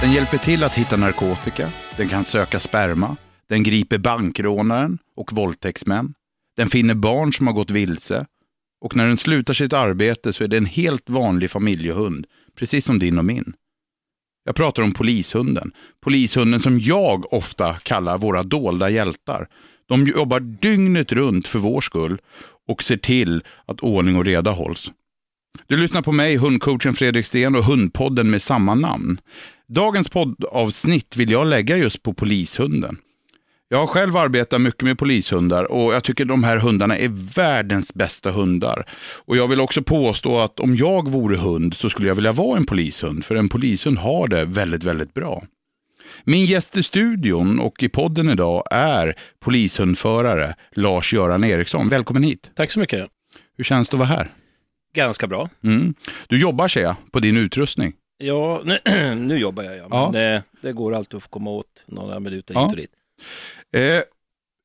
Den hjälper till att hitta narkotika, den kan söka sperma, den griper bankrånaren och våldtäktsmän, den finner barn som har gått vilse och när den slutar sitt arbete så är det en helt vanlig familjehund, precis som din och min. Jag pratar om polishunden. Polishunden som jag ofta kallar våra dolda hjältar. De jobbar dygnet runt för vår skull och ser till att ordning och reda hålls. Du lyssnar på mig, hundcoachen Fredrik Sten och hundpodden med samma namn. Dagens poddavsnitt vill jag lägga just på polishunden. Jag har själv arbetat mycket med polishundar och jag tycker de här hundarna är världens bästa hundar. Och jag vill också påstå att om jag vore hund så skulle jag vilja vara en polishund, för en polishund har det väldigt, väldigt bra. Min gäst i studion och i podden idag är polishundförare Lars-Göran Eriksson. Välkommen hit. Tack så mycket. Hur känns det att vara här? Ganska bra. Mm. Du jobbar ser jag på din utrustning. Ja, nu, nu jobbar jag ja. Men Ja. Det, det går alltid att komma åt några minuter Ja. hit och dit. Eh,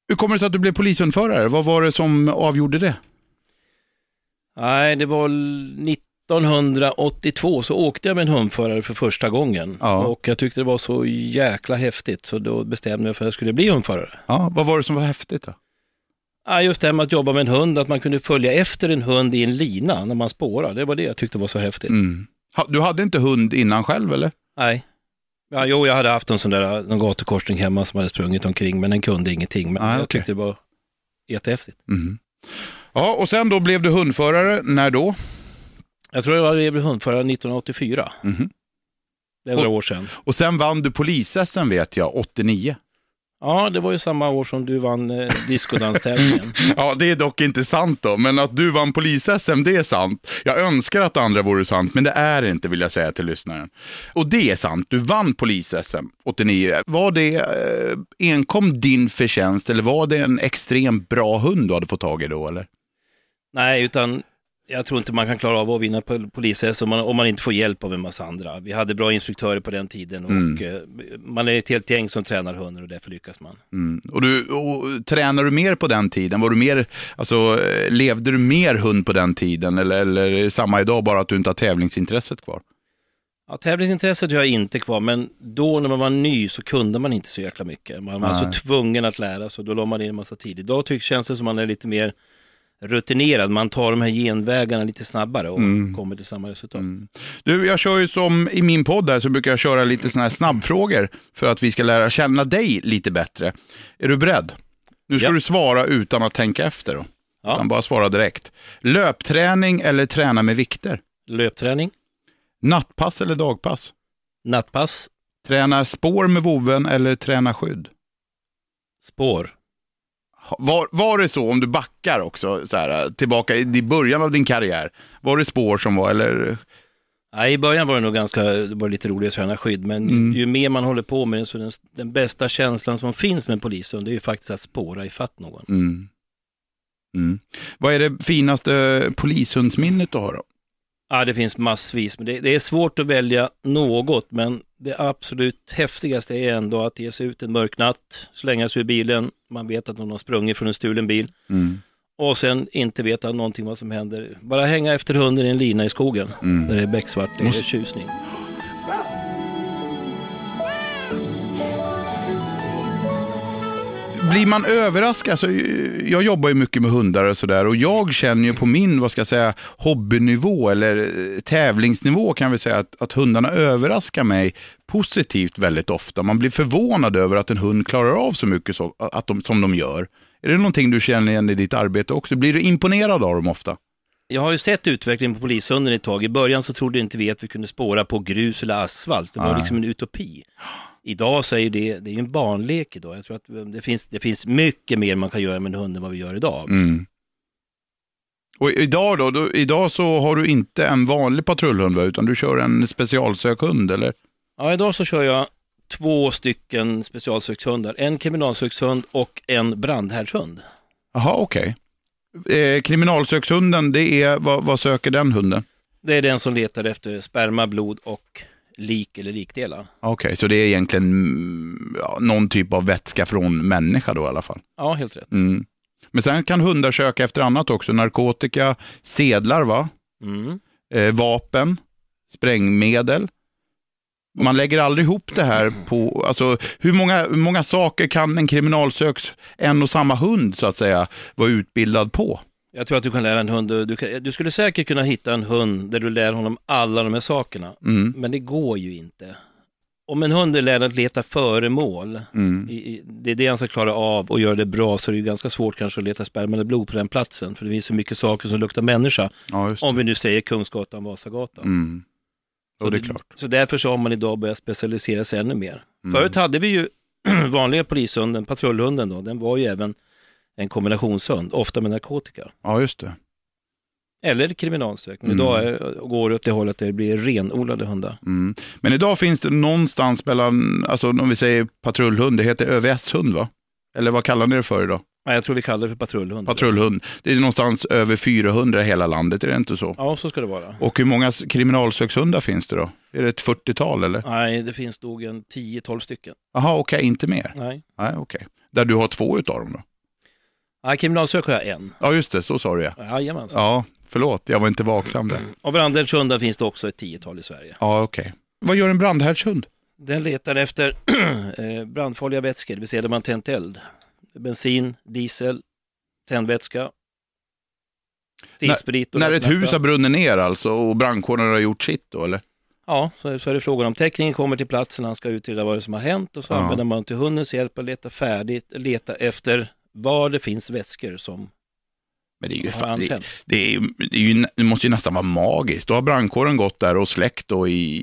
hur kommer det sig att du blev polishundförare? Vad var det som avgjorde det? Nej, det var l- 1982 så åkte jag med en hundförare för första gången. Ja. Och jag tyckte det var så jäkla häftigt så då bestämde jag för att jag skulle bli hundförare. Ja, vad var det som var häftigt då? Ja, just det här med att jobba med en hund, att man kunde följa efter en hund i en lina när man spårar. Det var det jag tyckte var så häftigt. Mm. Du hade inte hund innan själv eller? Nej. Ja, jo, jag hade haft en sån där någon gatukorsning hemma som hade sprungit omkring, men den kunde ingenting. Men Ah, jag tyckte det var jättehäftigt. Mm. Ja, och sen då blev du hundförare. När då? Jag tror jag blev hundförare 1984. Mhm. Det är några år sedan. Och sen vann du polis-SM vet jag, 89. Ja, det var ju samma år som du vann eh, discodanstävlingen. Ja, det är dock inte sant då, men att du vann polis-SM, det är sant. Jag önskar att det andra vore sant, men det är inte vill jag säga till lyssnaren. Och det är sant, du vann polis-SM 89. Var det eh, enkom din förtjänst eller var det en extremt bra hund du hade fått tag i då eller? Nej, utan jag tror inte man kan klara av att vinna på polis om man, om man inte får hjälp av en massa andra. Vi hade bra instruktörer på den tiden och Mm. eh, man är ett helt gäng som tränar hundar och därför lyckas man. Mm. Och du, och, tränar du mer på den tiden? Var du mer, alltså, eh, levde du mer hund på den tiden eller, eller samma idag bara att du inte har tävlingsintresset kvar? Ja, tävlingsintresset har jag inte kvar, men då när man var ny så kunde man inte så jäkla mycket. Man var Nej. så tvungen att lära sig och då la man in en massa tid. Idag tycks, känns det som man är lite mer rutinerad. Man tar de här genvägarna lite snabbare och Mm. kommer till samma resultat. Du, jag kör ju som i min podd här så brukar jag köra lite sådana här snabbfrågor för att vi ska lära känna dig lite bättre. Är du beredd? Nu ska Ja. du svara utan att tänka efter då. Ja. Utan bara svara direkt. Löpträning eller träna med vikter? Löpträning, Nattpass eller dagpass? nattpass, Träna spår med voven eller träna skydd? spår. Var, var det så, om du backar också, så här, tillbaka i i början av din karriär, var det spår som var, eller? Ja, I början var det nog ganska, det var lite roligt att träna skydd, men Mm. ju mer man håller på med det så den, den bästa känslan som finns med en polishund, det är ju faktiskt att spåra ifatt någon. Mm. Mm. Vad är det finaste polishundsminnet du har då? Ja, det finns massvis, men det, det är svårt att välja något, men det absolut häftigaste är ändå att ge sig ut en mörk natt, slänga sig ur bilen, man vet att någon har sprungit från en stulen bil Mm. och sen inte veta någonting vad som händer. Bara hänga efter hunden i en lina i skogen, Mm. där det är becksvart, det är Måste- tjusning. Blir man överraskad, alltså, jag jobbar ju mycket med hundar och sådär och jag känner ju på min, vad ska jag säga, hobbynivå eller eh, tävlingsnivå kan vi säga att, att hundarna överraskar mig positivt väldigt ofta. Man blir förvånad över att en hund klarar av så mycket så, att de, som de gör. Är det någonting du känner igen i ditt arbete också? Blir du imponerad av dem ofta? Jag har ju sett utvecklingen på polishunden ett tag. I början så trodde inte vi att vi kunde spåra på grus eller asfalt. Det var Nej. liksom en utopi. Idag så är det, det är en barnlek idag. Jag tror att det finns, det finns mycket mer man kan göra med en hund än vad vi gör idag. Mm. Och idag då, då, idag så har du inte en vanlig patrullhund utan du kör en specialsökhund eller? Ja, idag så kör jag två stycken specialsökshundar. En kriminalsökshund och en brandhärdshund. Jaha, okej. Eh, kriminalsökshunden, det är, vad, vad söker den hunden? Det är den som letar efter sperma, blod och lik eller likdelar. Okej, så det är egentligen mm, ja, någon typ av vätska från människa då i alla fall. Ja, helt rätt. Mm. Men sen kan hundar söka efter annat också. Narkotika, sedlar, va? Mm. Eh, vapen, sprängmedel. Man lägger aldrig ihop det här på, alltså hur många, hur många saker kan en kriminalsöks, en och samma hund så att säga, vara utbildad på? Jag tror att du kan lära en hund, du, kan, du skulle säkert kunna hitta en hund där du lär honom alla de här sakerna. Mm. Men det går ju inte. Om en hund är lärd att leta föremål, Mm. i, i, det är det han ska klara av och göra det bra, så är det ju ganska svårt kanske att leta sperma eller blod på den platsen. För det finns så mycket saker som luktar människa. Ja. Om vi nu säger Kungsgatan, Vasagatan. Mm. Så det är klart. Så därför så har man idag börjat specialisera sig ännu mer. Mm. Förut hade vi ju vanliga polishunden, patrullhunden då, den var ju även en kombinationshund, ofta med narkotika. Ja, just det. Eller kriminalsökning. Mm. Idag är, går det åt det hållet att det blir renodlade hundar. Mm. Men idag finns det någonstans mellan, alltså om vi säger patrullhund, det heter ÖVS-hund va? Eller vad kallar ni det för idag? Jag tror vi kallar det för patrullhund. Patrullhund. Det är någonstans över 400 i hela landet, är det inte så? Ja, så ska det vara. Och hur många kriminalsökshundar finns det då? Är det ett 40-tal eller? Nej, det finns nog en 10-12 stycken. Jaha, okej, inte mer. Nej. Nej, okej. Där du har två utav dem då? Nej, kriminalsök har jag en. Ja, just det, så sa du ja. Jajamensan. Ja, förlåt, jag var inte vaksam där. Och brandhärdshundar finns det också ett tiotal i Sverige. Ja, okej. Vad gör en brandhärdshund? Den letar efter eh, brandfarliga vätskor, det vill säga där man tänt eld. Bensin, diesel, tändvätska, T-sprit och När ett hus har brunnit ner alltså och brandkåren har gjort sitt då, eller? Ja, så, så är det frågan om täckningen kommer till platsen, han ska utreda vad det är som har hänt och så Ja. använder man till hundens hjälp att leta färdigt, leta efter var det finns vätskor som Men det är ju, fan, det, det, är, det, är ju, det måste ju nästan vara magiskt. Då har brandkåren gått där och släckt då i,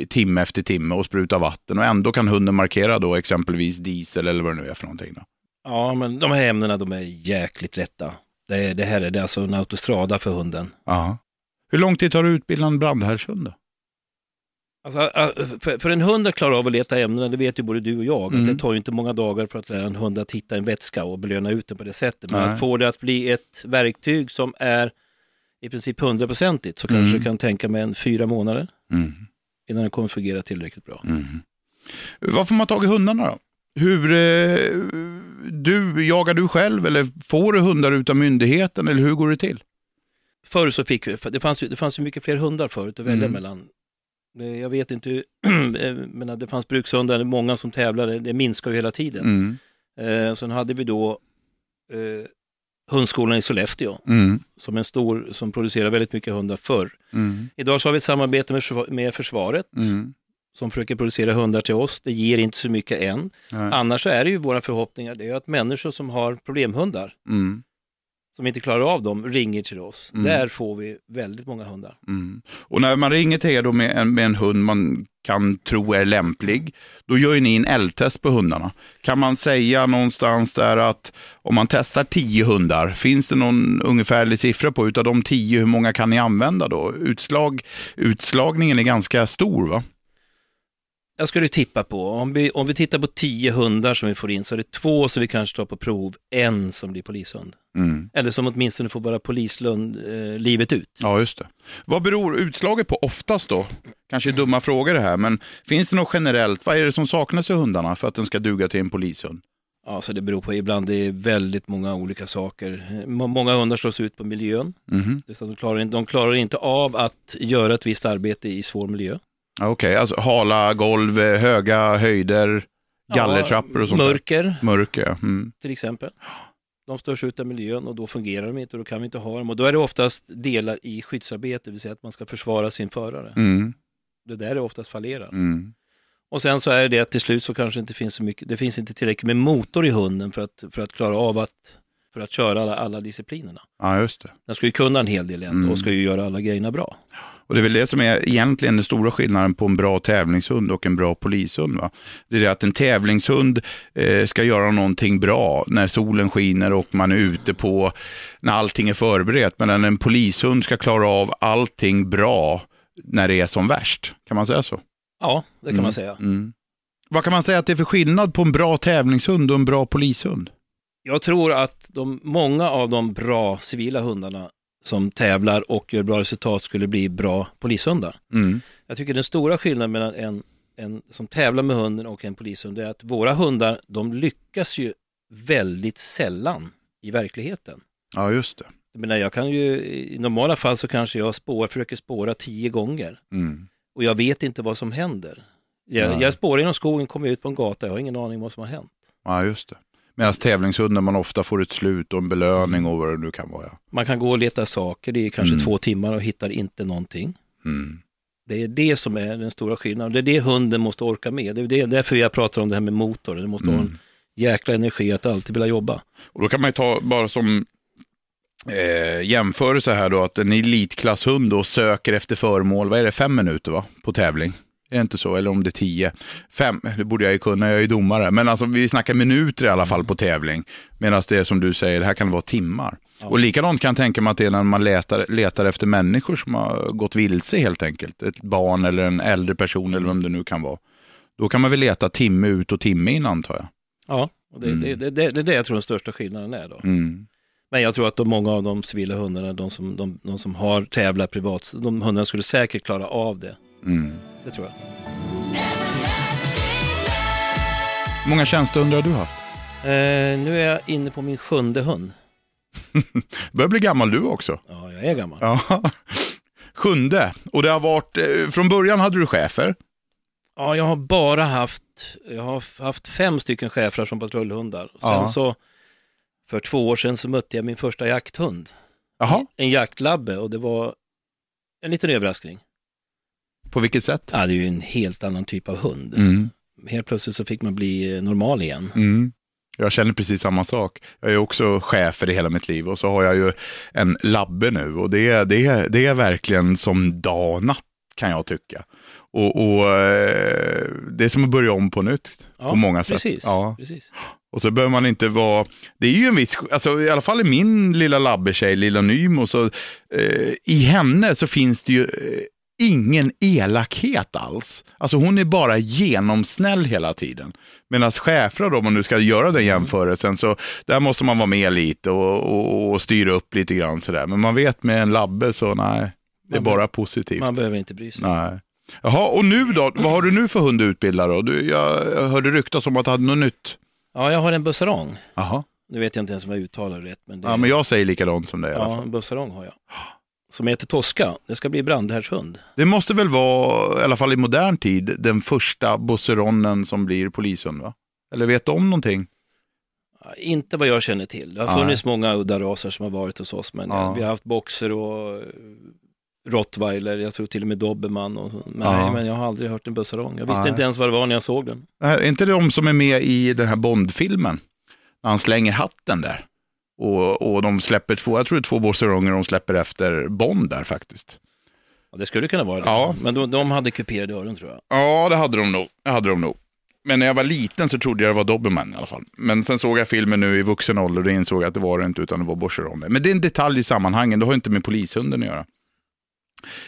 i timme efter timme och sprutat vatten och ändå kan hunden markera då exempelvis diesel eller vad det nu är för någonting. Då. Ja, men de här ämnena de är jäkligt lätta. Det, det här är, det alltså en autostrada för hunden. Aha. Hur lång tid tar det att utbilda en brandhärdshund? Alltså, äh, för, en hund att klara av att leta ämnena, det vet ju både du och jag, Mm. att det tar ju inte många dagar för att lära en hund att hitta en vätska och belöna ut den på det sättet. Men Nej. att få det att bli ett verktyg som är i princip hundraprocentigt så kanske Mm. du kan tänka mig en fyra månader Mm. innan den kommer fungera tillräckligt bra. Mm. Var får man tag i hundarna då? Hur, eh, du, jagar du själv eller får du hundar utav myndigheten eller hur går det till? Förr så fick vi, det fanns det fanns ju mycket fler hundar förut att välja Mm. mellan. Det- Jag vet inte, eh, men det fanns brukshundar, många som tävlade, det minskar ju hela tiden. Mm. Eh, sen hade vi då eh, hundskolan i Sollefteå Mm. som en stor, som producerar väldigt mycket hundar förr. Mm. Idag så har vi ett samarbete med, med försvaret Mm. som försöker producera hundar till oss. Det ger inte så mycket än. Nej. Annars så är det ju våra förhoppningar, det är att människor som har problemhundar, Mm. Som inte klarar av dem, ringer till oss. Mm. Där får vi väldigt många hundar. Mm. Och när man ringer till er då med en, med en hund man kan tro är lämplig, då gör ju ni en L-test på hundarna. Kan man säga någonstans där att om man testar tio hundar, finns det någon ungefärlig siffra på utav de tio, hur många kan ni använda då? Utslag, utslagningen är ganska stor va? Jag skulle tippa på, om vi, om vi tittar på tio hundar som vi får in så är det två som vi kanske tar på prov, en som blir polishund. Mm. Eller som åtminstone får vara polislund eh, livet ut. Ja, just det. Vad beror utslaget på oftast då? Kanske dumma frågor det här, men finns det något generellt? Vad är det som saknas i hundarna för att den ska duga till en polishund? Ja, så det beror på, ibland det är väldigt många olika saker. Må- Många hundar slås ut på miljön. Att de, klarar inte, de klarar inte av att göra ett visst arbete i svår miljö. Okej, alltså hala golv, eh, höga höjder, gallertrappor och sånt där. Mörker Mörker, ja. Mm. till exempel. De störs ut av miljön och då fungerar de inte och då kan vi inte ha dem. Och då är det oftast delar i skyddsarbete, det vill säga att man ska försvara sin förare. Mm. Det där är oftast fallerar. Mm. Och sen så är det det att till slut så kanske inte finns så mycket, det finns inte tillräckligt med motor i hunden för att, för att klara av att, för att köra alla, alla disciplinerna. Ja, just det. Den ska ju kunna en hel del ändå Mm. och ska ju göra alla grejerna bra. Och det är väl det som är egentligen den stora skillnaden på en bra tävlingshund och en bra polishund. Va? Det är det att en tävlingshund eh, ska göra någonting bra när solen skiner och man är ute på, när allting är förberett. Medan en polishund ska klara av allting bra när det är som värst. Kan man säga så? Ja, det kan Mm. man säga. Mm. Vad kan man säga att det är för skillnad på en bra tävlingshund och en bra polishund? Jag tror att de, många av de bra civila hundarna som tävlar och gör bra resultat skulle bli bra polishundar. Mm. Jag tycker den stora skillnaden mellan en, en som tävlar med hunden och en polishund är att våra hundar, de lyckas ju väldigt sällan i verkligheten. Ja, just det. Jag, menar, jag kan ju, I normala fall så kanske jag spår, försöker spåra tio gånger Mm. och jag vet inte vad som händer. Jag, jag spårar genom skogen, kommer ut på en gata, jag har ingen aning vad som har hänt. Ja, just det. Medan tävlingshunden man ofta får ett slut och en belöning och vad det nu kan vara. ja. Man kan gå och leta saker i kanske Mm. två timmar och hittar inte någonting. Mm. Det är det som är den stora skillnaden. Det är det hunden måste orka med. Det är det, därför jag pratar om det här med motor. Den måste ha en Mm. jäkla energi att alltid vilja jobba. Och då kan man ju ta bara som eh, jämförelse här då att en elitklasshund då söker efter föremål, vad är det, fem minuter va? På tävling. Är det inte så? Eller om det är tio. Fem, det borde jag ju kunna, jag är ju domare. Men alltså vi snackar minuter i alla fall på tävling. Medan det är som du säger, det här kan vara timmar. Ja. Och likadant kan jag tänka mig att det är när man letar, letar efter människor som har gått vilse helt enkelt. Ett barn eller en äldre person eller vem det nu kan vara. Då kan man väl leta timme ut och timme in antar jag. Ja, och det, Mm. det, det, det, det är det jag tror den största skillnaden är då. Mm. Men jag tror att de, många av de civila hundarna, de som, de, de som har tävlat privat, de hundarna skulle säkert klara av det. Mm. Det tror jag. Hur många tjänstehundar har du haft? Eh, nu är jag inne på min sjunde hund. börjar bli gammal du också. Ja, jag är gammal. Ja. Sjunde, och det har varit, eh, från början hade du chefer. Ja, jag har bara haft, jag har haft fem stycken schäfrar som patrullhundar. Sen Ja. så, för två år sedan så mötte jag min första jakthund. Jaha, En jaktlabbe och det var en liten överraskning. På vilket sätt? Ja, det är ju en helt annan typ av hund. Mm. Helt plötsligt så fick man bli eh, normal igen. Mm. Jag känner precis samma sak. Jag är också chefer i hela mitt liv och så har jag ju en labbe nu och det är, det det är verkligen som dag och natt kan jag tycka. Och, och eh, det är som att börja om på nytt Ja, på många sätt. Precis, Ja. precis. Och så behöver man inte vara, det är ju en viss, alltså i alla fall i min lilla labbetjej, lilla Nymo, så eh, i henne så finns det ju eh, ingen elakhet alls. Alltså hon är bara genomsnäll hela tiden. Medan schäfrar då, om man nu ska göra den jämförelsen, så där måste man vara med lite och, och, och styra upp lite grann sådär. Men man vet med en labbe så nej, det är Man bara positivt. Man behöver inte bry sig. Nej. Jaha, och nu då? Vad har du nu för hund utbildad då? Du, jag, jag hörde ryktas om att du hade något nytt. Ja, jag har en bussarong. Jaha. Nu vet jag inte ens om jag uttalar rätt. Men det, Ja, men jag säger likadant som dig i alla ja, fall. en bussarong har jag. Som heter Tosca. Det ska bli brandhärdshund. Det måste väl vara, i alla fall i modern tid, den första busseronnen som blir polishund va? Eller vet du om någonting? Inte vad jag känner till. Det har Nej. funnits många udda raser som har varit hos oss. Men Ja. ja. vi har haft boxer och eh, rottweiler. Jag tror till och med dobermann. Och, så. nej, men jag har aldrig hört en bussarong. Jag visste Nej. inte ens vad det var när jag såg den. Är inte det de som är med i den här Bond-filmen? När han slänger hatten där. Och, och de släpper två, jag tror det är två busseronger de släpper efter Bond där faktiskt. Ja, det skulle kunna vara det. Ja. Men de, de hade kuperade öron tror jag. Ja, det hade de nog. Det hade de nog. Men när jag var liten så trodde jag det var Dobermann i alla fall. Men sen såg jag filmen nu i vuxen ålder och då insåg jag att det var det inte utan det var Borseronger. Men det är en detalj i sammanhangen, det har inte med polishunden att göra.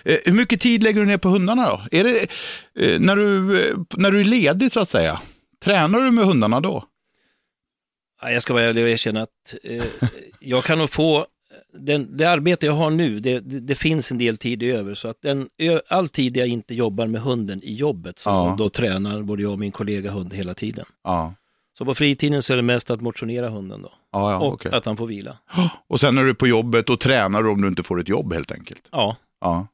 Eh, hur mycket tid lägger du ner på hundarna då? Är det eh, när, du, eh, när du är ledig så att säga? Tränar du med hundarna då? Ja, Jag ska vara ärlig och erkänna att eh, jag kan nog få, den, det arbete jag har nu, det, det, det finns en del tid över. Så att den, all tid jag inte jobbar med hunden i jobbet, så Ja. då tränar både jag och min kollega hund hela tiden. Ja, Så på fritiden så är det mest att motionera hunden då. ja, och okej. att han får vila. Och sen är du på jobbet och tränar om du inte får ett jobb helt enkelt. Ja, Ja,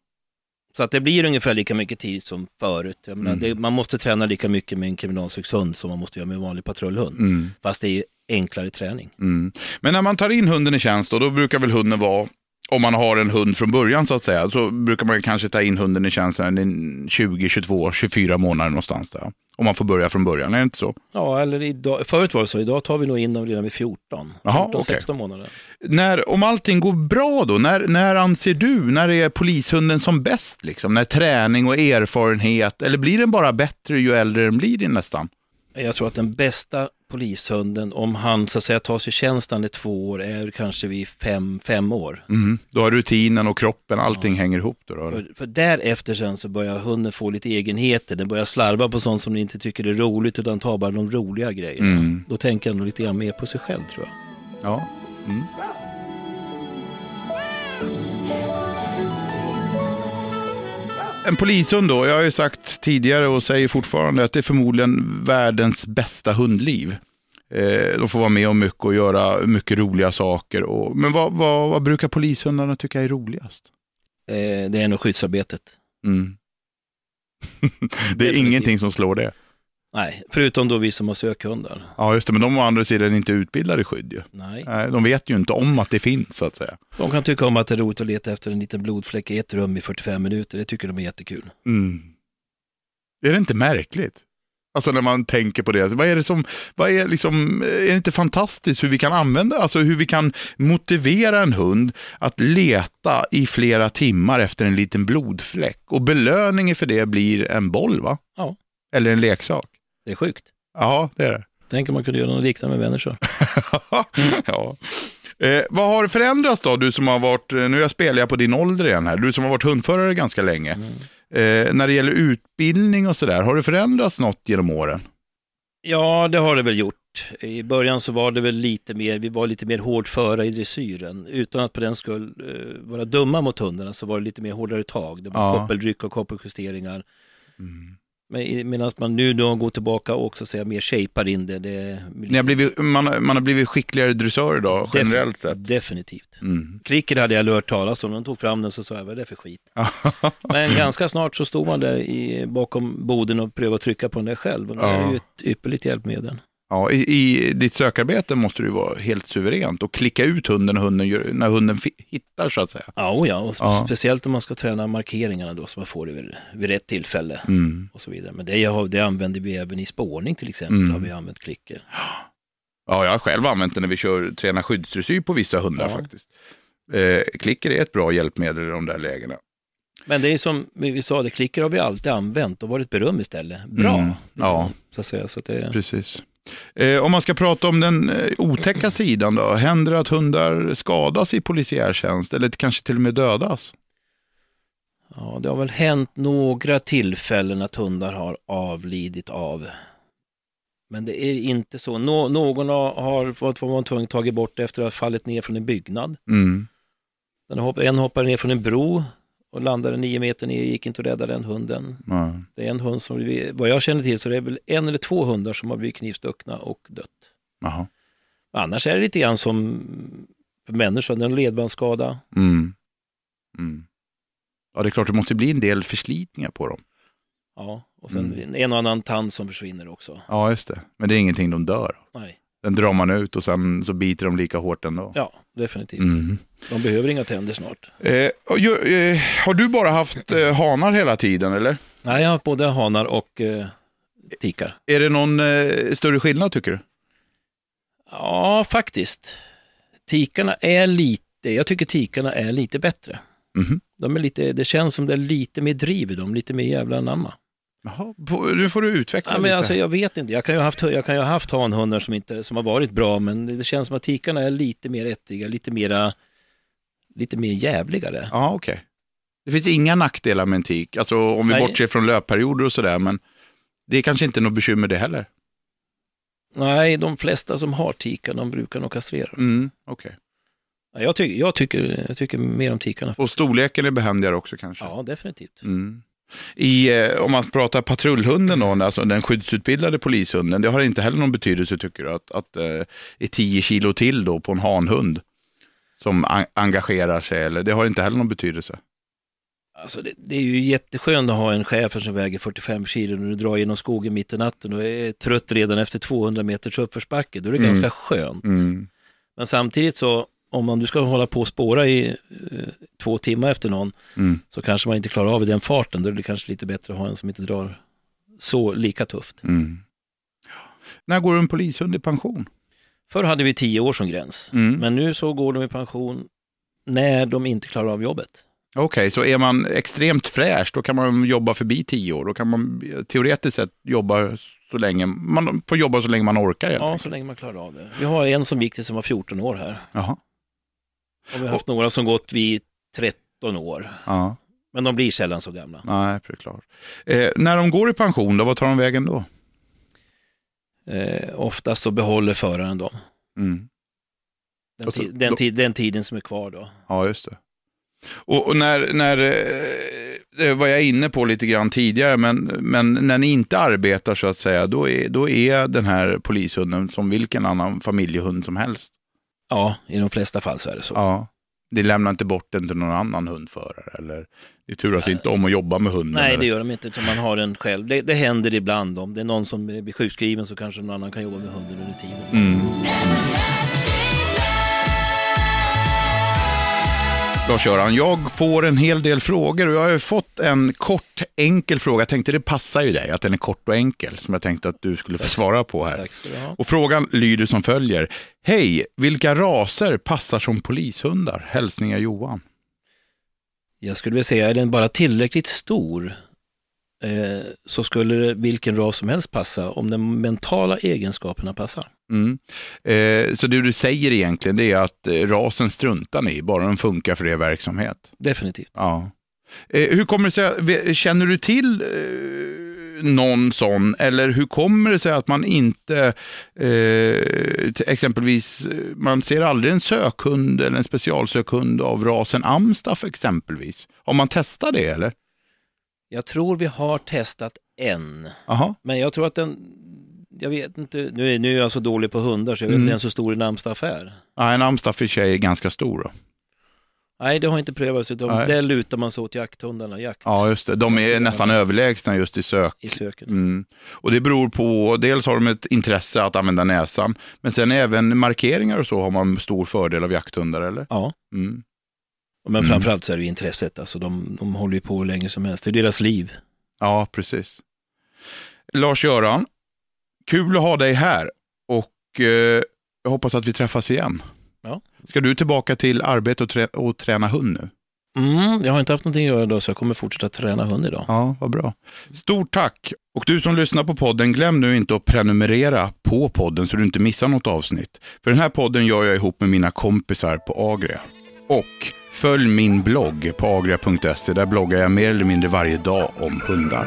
så att det blir ungefär lika mycket tid som förut. Menar, Mm. det, man måste träna lika mycket med en kriminalsökshund som man måste göra med en vanlig patrullhund. mm. Fast det är enklare träning. Mm. Men när man tar in hunden i tjänst då, då brukar väl hunden vara, om man har en hund från början så att säga, så brukar man kanske ta in hunden i tjänst när den är 20, 22, 24 månader någonstans där. Om man får börja från början, är det inte så? Ja, eller idag, förut var det så. Idag tar vi nog in dem redan vid 14. Jaha, 14 okej. 16 månader. När, om allting går bra då, när, när anser du, när är polishunden som bäst? Liksom? När träning och erfarenhet, eller blir den bara bättre ju äldre den blir nästan? Jag tror att den bästa polishunden, om han så att säga tar sig tjänsten i två år, är kanske vid fem, fem år. Mm. Då har rutinen och kroppen, allting hänger ihop då? då. För, för därefter sen så börjar hunden få lite egenheter, den börjar slarva på sånt som den inte tycker är roligt utan tar bara de roliga grejerna. Mm. Då tänker han nog lite grann mer på sig själv tror jag. Ja. Mm. En polishund då, jag har ju sagt tidigare och säger fortfarande att det är förmodligen världens bästa hundliv. Eh, de får vara med om mycket och göra mycket roliga saker. Och, men vad, vad, vad brukar polishundarna tycka är roligast? Eh, det är nog skyddsarbetet. Mm. det är Definitivt. ingenting som slår det. Nej, förutom då vi som har sökhundar. Ja, just det, men de å andra sidan inte utbildade i skydd ju. Nej. Nej, de vet ju inte om att det finns så att säga. De kan tycka om att det är roligt att leta efter en liten blodfläck i ett rum i 45 minuter. Det tycker de är jättekul. Mm. Är det inte märkligt? Alltså när man tänker på det. Vad är det som, vad är liksom, är det inte fantastiskt hur vi kan använda, alltså hur vi kan motivera en hund att leta i flera timmar efter en liten blodfläck och belöningen för det blir en boll va? Ja. Eller en leksak. Det är sjukt. Ja, det är det. Tänk om man kunde göra något liknande med människor. ja. Eh, vad har förändrats då, du som har varit, eh, nu jag spelar jag på din ålder igen här, du som har varit hundförare ganska länge. Mm. Eh, när det gäller utbildning och sådär, har det förändrats något genom åren? Ja, det har det väl gjort. I början så var det väl lite mer, vi var lite mer hårdföra i dressyren. Utan att på den skull eh, vara dumma mot hundarna så var det lite mer hårdare tag. Det var Ja. koppelryck och koppeljusteringar. Men medan man nu då går tillbaka och också säga mer shapar in det. det Ni har blivit, man, man har blivit skickligare dressörer idag, generellt sett. Definitivt. Mm. Klicker hade jag hört talas om, de tog fram den så sa jag, vad är det för skit? Men ganska snart så stod man där i, bakom boden och prövade att trycka på den där själv. Och det Ja. är ju ett ypperligt hjälpmedel. Ja, i, I ditt sökarbete måste det vara helt suveränt och klicka ut hunden, hunden när hunden hittar så att säga. Ja, och ja, och Ja. speciellt om man ska träna markeringarna då som man får vid, vid rätt tillfälle Mm. och så vidare. Men det, jag har, det använder vi även i spårning till exempel, Mm. har vi använt klicker. Ja, jag har själv använt det när vi kör tränar skyddsdressyr på vissa hundar Ja. faktiskt. Eh, klicker är ett bra hjälpmedel i de där lägena. Men det är som vi vi sa, det klicker har vi alltid använt och varit beröm istället. Bra! Mm, ja. Så att säga, så att det, Precis. Eh, om man ska prata om den eh, otäcka sidan då, händer det att hundar skadas i polisiär tjänst eller kanske till och med dödas? ja, det har väl hänt några tillfällen att hundar har avlidit av. Men det är inte så. Nå, någon har, har fått var man tvungen att ta bort efter att ha fallit ner från en byggnad. Mm. Den hopp, en hoppade ner från en bro och landade nio meter ner, gick inte att rädda den hunden. Ja. Det är en hund som, vad jag känner till så det är väl en eller två hundar som har blivit knivstuckna och dött. Jaha. Annars är det lite grann som för människor, en ledbandsskada. Mm. Mm. Ja, det är klart det måste bli en del förslitningar på dem. Ja, och sen Mm. en och annan tand som försvinner också. Ja, just det. Men det är ingenting de dör av. Nej, Den drar man ut och sen så biter de lika hårt ändå. ja, definitivt. Mm. De behöver inga tänder snart. Eh, och eh, har du bara haft eh, hanar hela tiden eller? Nej, jag har både hanar och eh, tikar. Är det någon eh, större skillnad tycker du? Ja, faktiskt. Tikarna är lite, jag tycker tikarna är lite bättre. Mhm. De är lite, det känns som det är lite mer driv i dem, lite mer jävla anamma. Jaha, nu får du utveckla Ja, men lite. alltså, jag vet inte, jag kan ju ha haft, jag kan ju ha haft hanhundar som, inte, som har varit bra, men det känns som att tikarna är lite mer ättiga, lite mera, lite mer jävligare. Ja, okej. Det finns inga nackdelar med en tik, alltså om vi Nej. bortser från löpperioder och sådär, men det är kanske inte något bekymmer det heller. Nej, de flesta som har tikar, de brukar nog kastrera. Mm. Ja, Jag, ty, jag, tycker, jag tycker mer om tikarna. Och storleken är behändigare också kanske? Ja, definitivt. Mm. I, eh, om man pratar patrullhunden då, alltså den skyddsutbildade polishunden, det har inte heller någon betydelse tycker du? Att, att eh, är 10 kilo till då på en hanhund som en- engagerar sig, eller det har inte heller någon betydelse? Alltså det, det är ju jätteskönt att ha en chef som väger 45 kilo och du drar genom skogen mitt i natten och är trött redan efter 200 meters uppförsbacke. Då är det Mm. ganska skönt. Mm. Men samtidigt så, om man du ska hålla på och spåra i eh, två timmar efter någon, Mm. så kanske man inte klarar av i den farten. Då är det kanske lite bättre att ha en som inte drar så lika tufft. Mm. När går en polishund i pension? Förr hade vi 10 år som gräns, Mm. men nu så går de i pension när de inte klarar av jobbet. Okej, så är man extremt fräsch, då kan man jobba förbi tio år. Då kan man teoretiskt sett jobba så länge, man får jobba så länge man orkar. Ja, enkelt. så länge man klarar av det. Vi har en som gick tills han var 14 år här. Jaha. Och vi har haft några som gått vid 13 år. Ja, Men de blir sällan så gamla. nej, klart. Eh, när de går i pension, då, vad tar de vägen då? Eh, oftast så behåller föraren dem. Mm. Den, ti- den, ti- den tiden som är kvar då. Ja, just det. Och, och när, när eh, var jag inne på lite grann tidigare, men, men när ni inte arbetar så att säga, då är, då är den här polishunden som vilken annan familjehund som helst. Ja, i de flesta fall så är det så. Ja. Ni lämnar inte bort den till någon annan hundförare eller ni turas inte om att jobba med hunden? Nej, eller? det gör de inte, utan man har den själv. Det, det händer ibland. Om det är någon som blir sjukskriven så kanske någon annan kan jobba med hunden under tiden. Mm. Lars-Göran, jag får en hel del frågor och jag har ju fått en kort enkel fråga. Jag tänkte det passar ju dig, att den är kort och enkel, som jag tänkte att du skulle få svara på här. Tack ska du ha. Och frågan lyder som följer. Hej, vilka raser passar som polishundar? Hälsningar Johan. Jag skulle vilja säga, är den bara tillräckligt stor så skulle vilken ras som helst passa om de mentala egenskaperna passar. Mm. Eh, så det du säger egentligen det är att eh, rasen struntar ni bara den funkar för er verksamhet. Definitivt. Ja. Eh, hur kommer det sig, ve- känner du till eh, någon sån, eller hur kommer det sig att man inte, eh, exempelvis, eh, man ser aldrig en sökhund eller en specialsökhund av rasen amstaff exempelvis. Har man testat det eller? Jag tror vi har testat en, Jaha. men jag tror att den, jag vet inte, nu är, nu är jag så dålig på hundar så jag vet Mm. inte ens hur stor en amstaff är. Ja, en amstaff i sig är ganska stor då. Nej, det har inte prövats, utan Nej. där lutar man sig åt jakthundarna, jakt Ja, just det. De är nästan överlägsna just i sök. i söken. Mm. Och det beror på, dels har de ett intresse att använda näsan, men sen även markeringar och så har man stor fördel av jakthundar, eller? Ja, Mm. Men Mm. framförallt så är det ju intresset, alltså de, de håller ju på hur länge som helst, det är deras liv. Ja, precis. Lars-Göran, kul att ha dig här och eh, jag hoppas att vi träffas igen. Ja. Ska du tillbaka till arbete och, trä- och träna hund nu? Mm, jag har inte haft någonting att göra idag så jag kommer fortsätta träna hund idag. Ja, vad bra. Stort tack! Och du som lyssnar på podden, glöm nu inte att prenumerera på podden så du inte missar något avsnitt. För den här podden gör jag ihop med mina kompisar på Agria. Och följ min blogg på agria.se. Där bloggar jag mer eller mindre varje dag om hundar.